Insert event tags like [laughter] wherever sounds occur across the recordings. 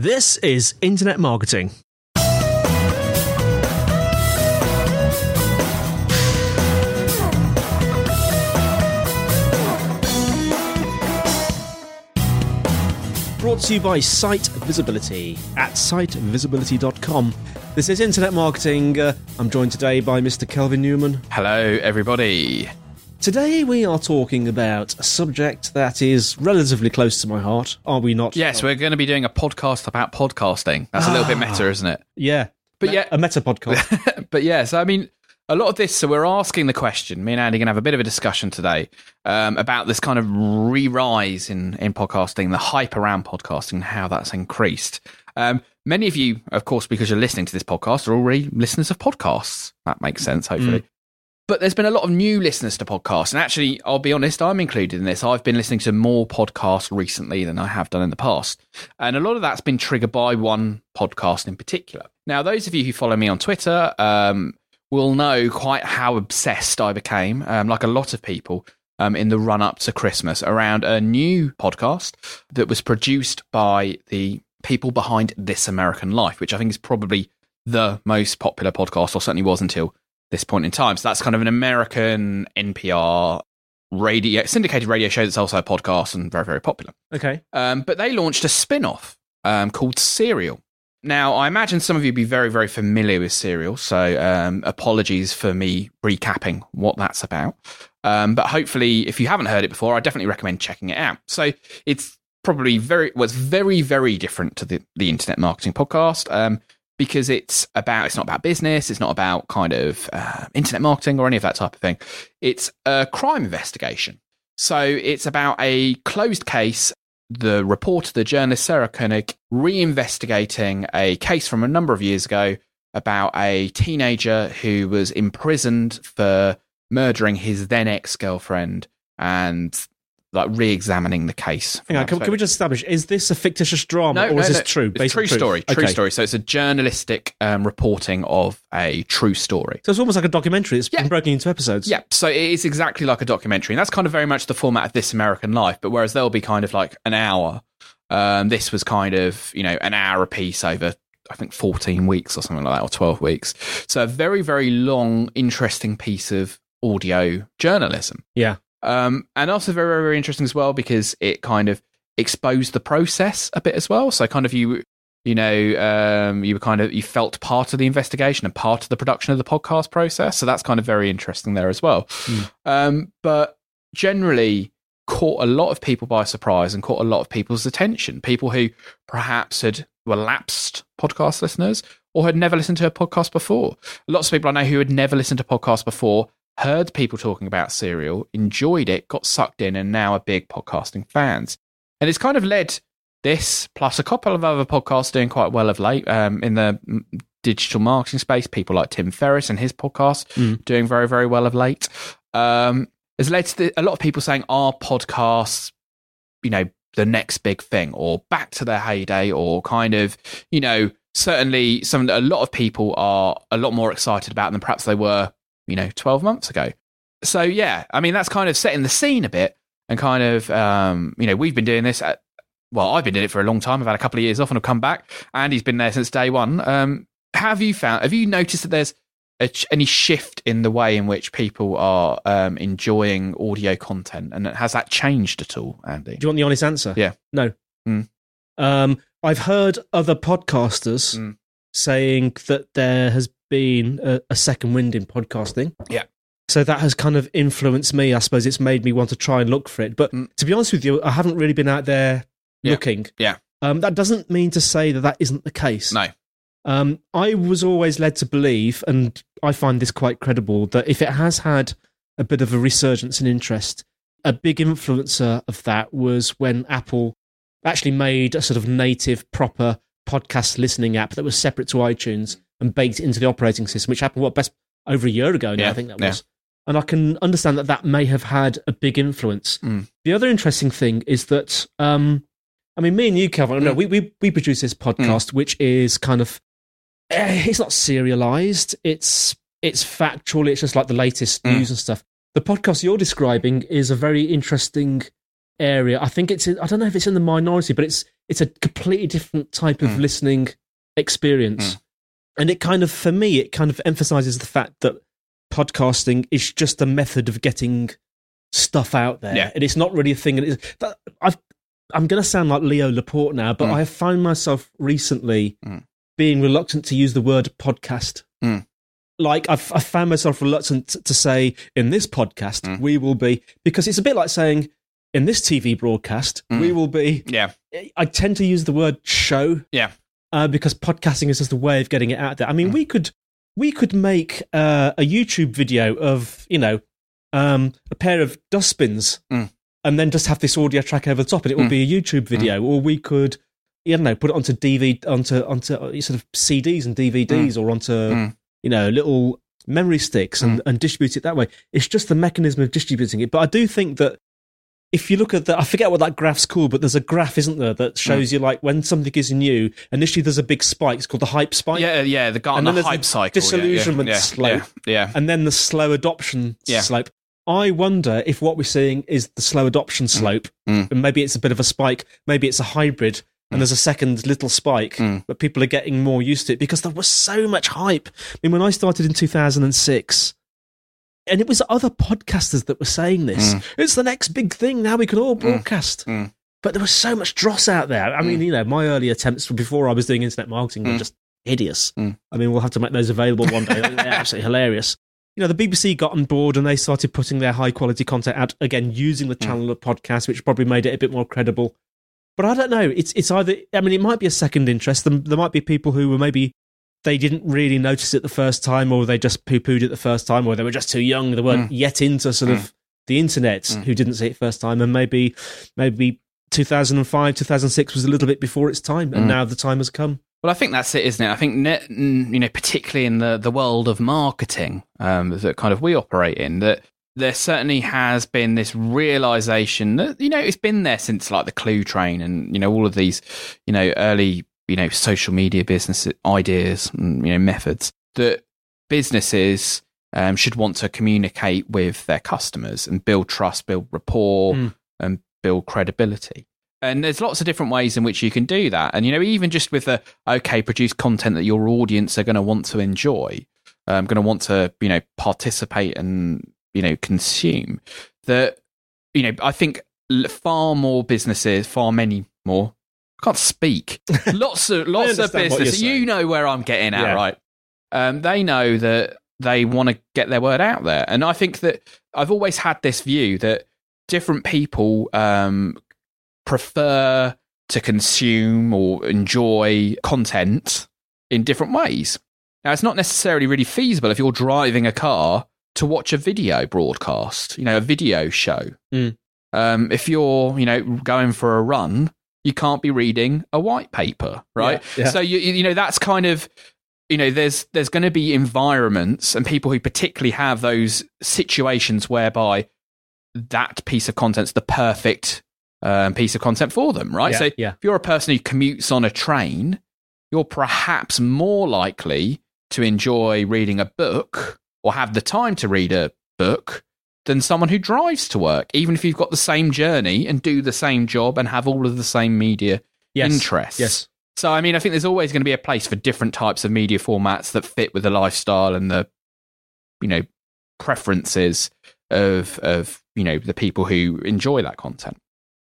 This is Internet Marketing. Brought to you by Site Visibility at sitevisibility.com. This is Internet Marketing. Uh, I'm joined today by Mr. Kelvin Newman. Hello, everybody. Today we are talking about a subject that is relatively close to my heart, are we not? Yes, we're going to be doing a podcast about podcasting. That's a little bit meta, isn't it? Yeah. But yeah, A meta podcast. [laughs] but yeah. So I mean, a lot of this. So we're asking the question. Me and Andy are going to have a bit of a discussion today um, about this kind of re-rise in in podcasting, the hype around podcasting, and how that's increased. Um, many of you, of course, because you're listening to this podcast, are already listeners of podcasts. That makes sense, hopefully. But there's been a lot of new listeners to podcasts. And actually, I'll be honest, I'm included in this. I've been listening to more podcasts recently than I have done in the past. And a lot of that's been triggered by one podcast in particular. Now, those of you who follow me on Twitter um, will know quite how obsessed I became, um, like a lot of people, um, in the run up to Christmas around a new podcast that was produced by the people behind This American Life, which I think is probably the most popular podcast, or certainly was until this point in time. So that's kind of an American NPR radio syndicated radio show that's also a podcast and very very popular. okay. Um, but they launched a spin-off um, called Serial. Now, I imagine some of you be very, very familiar with Serial, so um, apologies for me recapping what that's about. Um, but hopefully, if you haven't heard it before, I definitely recommend checking it out. So it's probably very, was very, very different to the, the Internet Marketing Podcast um, because it's about, it's not about business, it's not about kind of uh, internet marketing or any of that type of thing. It's a crime investigation. So it's about a closed case the reporter, the journalist Sarah Koenig, reinvestigating a case from a number of years ago about a teenager who was imprisoned for murdering his then ex girlfriend and like re-examining the case. Hang on, can, can we just establish, is this a fictitious drama no, or is no, this no. true? It's true story. True Okay. story. So it's a journalistic um, reporting of a true story. So it's almost like a documentary. It's Yeah. been broken into episodes. Yeah, so it is exactly like a documentary, and that's kind of very much the format of This American Life. But whereas there'll be kind of like an hour, um, this was kind of you know an hour a piece over I think fourteen weeks or something like that, or twelve weeks. So a very very long, interesting piece of audio journalism. Yeah. Um, and also very, very, very interesting as well because it kind of exposed the process a bit as well. So kind of you, you know, um, you were kind of you felt part of the investigation and part of the production of the podcast process. So that's kind of very interesting there as well. Um, but generally caught a lot of people by surprise and caught a lot of people's attention. People who perhaps had were lapsed podcast listeners or had never listened to a podcast before. Lots of people I know who had never listened to podcasts before heard people talking about Serial, enjoyed it, got sucked in, and now are big podcasting fans. And it's kind of led this plus a couple of other podcasts doing quite well of late um, in the mm, digital marketing space. People like Tim Ferriss and his podcast Mm. doing very, very well of late. Um, has led to the, a lot of people saying, "Are podcasts, you know, the next big thing, or back to their heyday, or kind of, you know." Certainly, some a lot of people are a lot more excited about than perhaps they were you know 12 months ago so yeah i mean that's kind of setting the scene a bit and kind of um, you know we've been doing this at, well i've been doing it for a long time i've had a couple of years off and i've come back and he's been there since day one um, have you found have you noticed that there's a, ch- any shift in the way in which people are um, enjoying audio content and has that changed at all andy Do you want the honest answer? Yeah. No. Mm. Um, I've heard other podcasters Mm. saying that there has been a, a second wind in podcasting. Yeah. So that has kind of influenced me. I suppose it's made me want to try and look for it. But Mm. to be honest with you, I haven't really been out there Yeah. looking. Yeah. Um, that doesn't mean to say that that isn't the case. no Um, I was always led to believe, and I find this quite credible, that if it has had a bit of a resurgence in interest, a big influencer of that was when Apple actually made a sort of native, proper podcast listening app that was separate to iTunes and baked into the operating system, which happened what best over a year ago now. Yeah, I think that yeah. was. And I can understand that that may have had a big influence. Mm. The other interesting thing is that, um, I mean, me and you, Kelvin, no, Mm. we, we we produce this podcast, which is kind of eh, it's not serialized. It's it's factual. It's just like the latest Mm. news and stuff. The podcast you're describing is a very interesting area. I think it's in, I don't know if it's in the minority, but it's it's a completely different type of Mm. listening experience. Mm. And it kind of for me it kind of emphasizes the fact that podcasting is just a method of getting stuff out there. Yeah. And it's not really a thing and it's, that, I've I'm going to sound like Leo Laporte now, but Mm. I have found myself recently Mm. being reluctant to use the word podcast. Mm. Like I've, I found myself reluctant to say in this podcast Mm. we will be because it's a bit like saying in this TV broadcast Mm. we will be. Yeah. I tend to use the word show. Yeah. Uh, because podcasting is just a way of getting it out there. I mean, Mm. we could we could make uh, a YouTube video of you know um, a pair of dustbins Mm. and then just have this audio track over the top, and it would Mm. be a YouTube video. Or we could, you know, put it onto DVD, onto onto uh, sort of CDs and DVDs, or onto Mm. you know little memory sticks and, and distribute it that way. It's just the mechanism of distributing it. But I do think that if you look at the, I forget what that graph's called, but there's a graph, isn't there, that Mm. shows you like when something is new. Initially, there's a big spike. It's called the hype spike. Yeah, yeah, the Gartner And then there's hype the cycle. yeah, yeah, yeah, slope. Yeah, and then the slow adoption slope. I wonder if what we're seeing is the slow adoption slope, Mm. and maybe it's a bit of a spike, maybe it's a hybrid, and there's a second little spike, Mm. but people are getting more used to it because there was so much hype. I mean, when I started in 2006, and it was other podcasters that were saying this, Mm. it's the next big thing. Now we can all broadcast. Mm. But there was so much dross out there. I mean, you know, my early attempts before I was doing internet marketing were Mm. just hideous. Mm. I mean, we'll have to make those available one day. [laughs] They're absolutely hilarious. You know, the BBC got on board and they started putting their high quality content out again using the Mm. channel of podcast, which probably made it a bit more credible. But I don't know. It's it's either. I mean, it might be a second interest. There, there might be people who were maybe they didn't really notice it the first time, or they just poo pooed it the first time, or they were just too young. They weren't yet into sort of the internet Mm. who didn't see it first time, and maybe maybe 2005, 2006 was a little bit before its time, and Mm. now the time has come. Well, I think that's it, isn't it? I think, ne- n- you know, particularly in the, the world of marketing um, that kind of we operate in, that there certainly has been this realization that, you know, it's been there since like the Cluetrain and, you know, all of these, you know, early, you know, social media business ideas and, you know, methods that businesses um, should want to communicate with their customers and build trust, build rapport, Mm. and build credibility. And there's lots of different ways in which you can do that. And, you know, even just with the, okay, produce content that your audience are going to want to enjoy, um, going to want to, you know, participate and, you know, consume, that, you know, I think far more businesses, far many more, I can't speak. [laughs] Lots of, lots of understand what you're businesses, you know where I'm getting at, Yeah. right? Um, they know that they want to get their word out there. And I think that I've always had this view that different people um, prefer to consume or enjoy content in different ways. Now, it's not necessarily really feasible if you're driving a car to watch a video broadcast, you know, a video show. Mm. Um, if you're, you know, going for a run, you can't be reading a white paper, right? Yeah, yeah. So you, you know, that's kind of, you know, there's there's going to be environments and people who particularly have those situations whereby that piece of content's the perfect um, piece of content for them, right? Yeah, so yeah. if you're a person who commutes on a train, you're perhaps more likely to enjoy reading a book or have the time to read a book than someone who drives to work, even if you've got the same journey and do the same job and have all of the same media Yes. interests. Yes. So, I mean, I think there's always going to be a place for different types of media formats that fit with the lifestyle and the, you know, preferences of of you know the people who enjoy that content.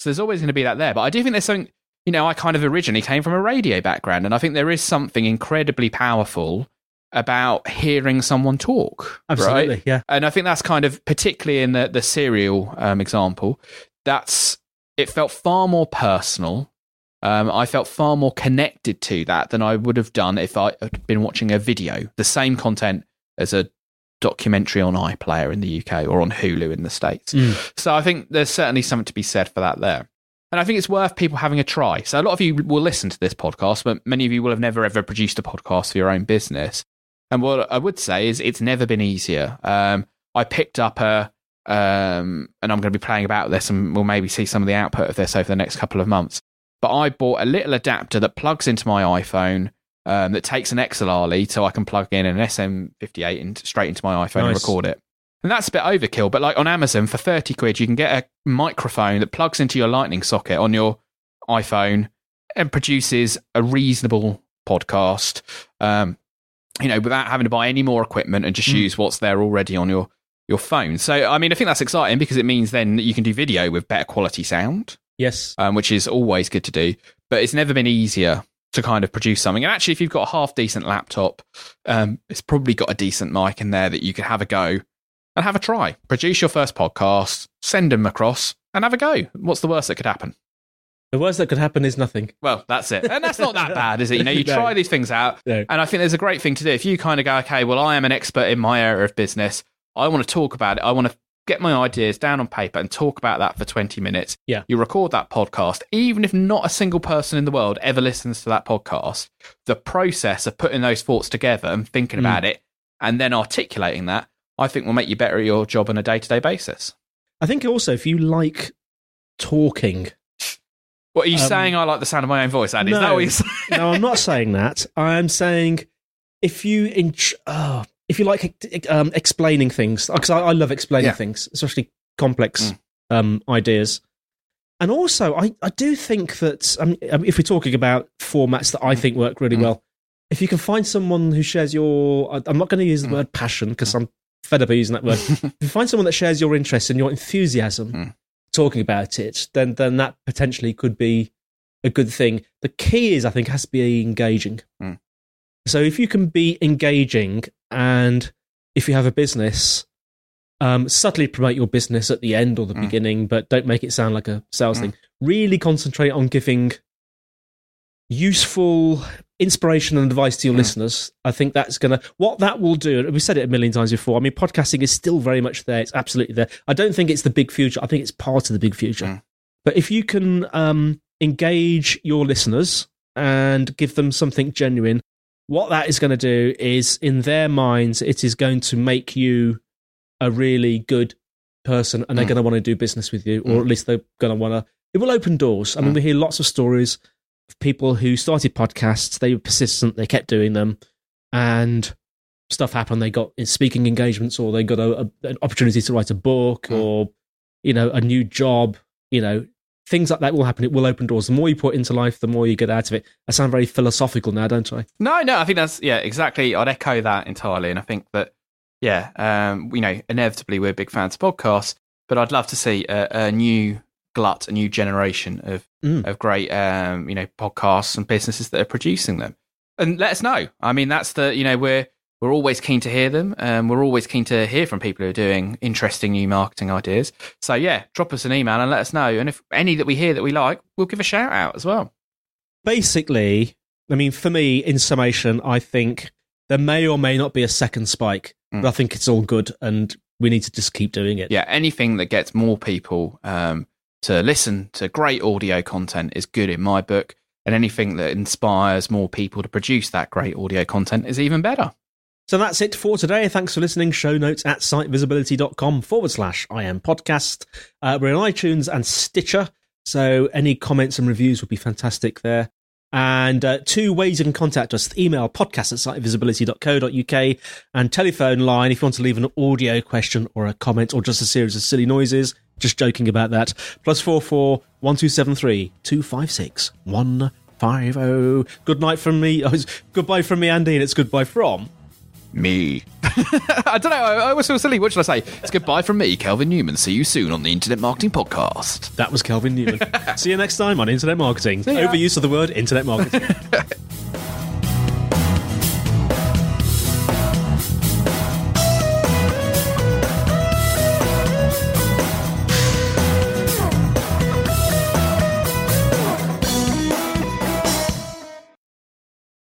So there's always going to be that there. But I do think there's something. You know, I kind of originally came from a radio background, and I think there is something incredibly powerful about hearing someone talk. Absolutely. Right? Yeah. And I think that's kind of particularly in the the serial um, example. That's it felt far more personal. Um, I felt far more connected to that than I would have done if I had been watching a video, the same content as a documentary on iPlayer in the UK or on Hulu in the States. Mm. So I think there's certainly something to be said for that there. And I think it's worth people having a try. So a lot of you will listen to this podcast, but many of you will have never ever produced a podcast for your own business. And what I would say is it's never been easier. Um, I picked up a, um, and I'm going to be playing about this and we'll maybe see some of the output of this over the next couple of months. But I bought a little adapter that plugs into my iPhone um, that takes an XLR lead so I can plug in an SM58 and straight into my iPhone and record it. And that's a bit overkill. But like on Amazon for 30 quid, you can get a microphone that plugs into your lightning socket on your iPhone and produces a reasonable podcast. Um, you know, without having to buy any more equipment and just Mm. use what's there already on your your phone. So, I mean, I think that's exciting because it means then that you can do video with better quality sound, Yes. um, which is always good to do. But it's never been easier to kind of produce something. And actually, if you've got a half decent laptop, um, it's probably got a decent mic in there that you could have a go and have a try. Produce your first podcast, send them across, and have a go. What's the worst that could happen? The worst that could happen is nothing. Well, that's it. And that's not that [laughs] bad, is it? You know, you No. try these things out. No. And I think there's a great thing to do. If you kind of go, okay, well, I am an expert in my area of business. I want to talk about it. I want to get my ideas down on paper and talk about that for 20 minutes. Yeah. You record that podcast. Even if not a single person in the world ever listens to that podcast, the process of putting those thoughts together and thinking Mm. about it and then articulating that, I think will make you better at your job on a day to day basis. I think also if you like talking, What are you Um, saying? I like the sound of my own voice, Andy. Is that No. what you're saying? [laughs] no, I'm not saying that. I'm saying if you in, oh, if you like um, explaining things, because I, I love explaining Yeah. things, especially complex Mm. um, ideas. And also, I, I do think that um, um, if we're talking about formats that I think work really Mm. well, if you can find someone who shares your, I'm not going to use the Mm. word passion because I'm fed up of using that word. [laughs] if you find someone that shares your interest and your enthusiasm Mm. Talking about it, then then that potentially could be a good thing. The key is, I think, has to be engaging. Mm. So if you can be engaging, and if you have a business, um, subtly promote your business at the end or the Mm. beginning, but don't make it sound like a sales Mm. thing. Really concentrate on giving useful inspiration and advice to your Mm. listeners. I think that's going to, what that will do, and we've said it a million times before. I mean, podcasting is still very much there. It's absolutely there. I don't think it's the big future. I think it's part of the big future. Mm. But if you can um, engage your listeners and give them something genuine, what that is going to do is, in their minds, it is going to make you a really good person and they're Mm. going to want to do business with you, or Mm. at least they're going to want to. It will open doors. I mean, Mm. we hear lots of stories people who started podcasts, they were persistent, they kept doing them, and stuff happened. They got speaking engagements, or they got a, a, an opportunity to write a book, Mm. or you know, a new job. You know, things like that will happen. It will open doors. The more you put into life, the more you get out of it. I sound very philosophical now, don't I? No, no, I think that's yeah, exactly. I'd echo that entirely, and I think that yeah, um, you know, inevitably we're big fans of podcasts, but I'd love to see a, a new glut, a new generation of Mm. of great um, you know podcasts and businesses that are producing them, and let us know. I mean, that's the you know we're we're always keen to hear them, and we're always keen to hear from people who are doing interesting new marketing ideas. So yeah, drop us an email and let us know, and if any that we hear that we like, we'll give a shout out as well. Basically, I mean, for me, in summation, I think there may or may not be a second spike, Mm. but I think it's all good, and we need to just keep doing it. yeah, anything that gets more people um, to listen to great audio content is good in my book. And anything that inspires more people to produce that great audio content is even better. So that's it for today. Thanks for listening. Show notes at sitevisibility.com forward slash IM podcast. Uh, we're on iTunes and Stitcher. So any comments and reviews would be fantastic there. And uh, two ways you can contact us email podcast at sitevisibility.co.uk and telephone line if you want to leave an audio question or a comment or just a series of silly noises. Just joking about that. Plus four four one two seven three two five six one five zero. Good night from me. Oh, it's goodbye from me, Andy, and it's goodbye from. Me. [laughs] I don't know. I, I always feel silly. What should I say? It's goodbye from me, Kelvin Newman. See you soon on the Internet Marketing Podcast. That was Kelvin Newman. [laughs] See you next time on Internet Marketing. Overuse of the word Internet Marketing. [laughs]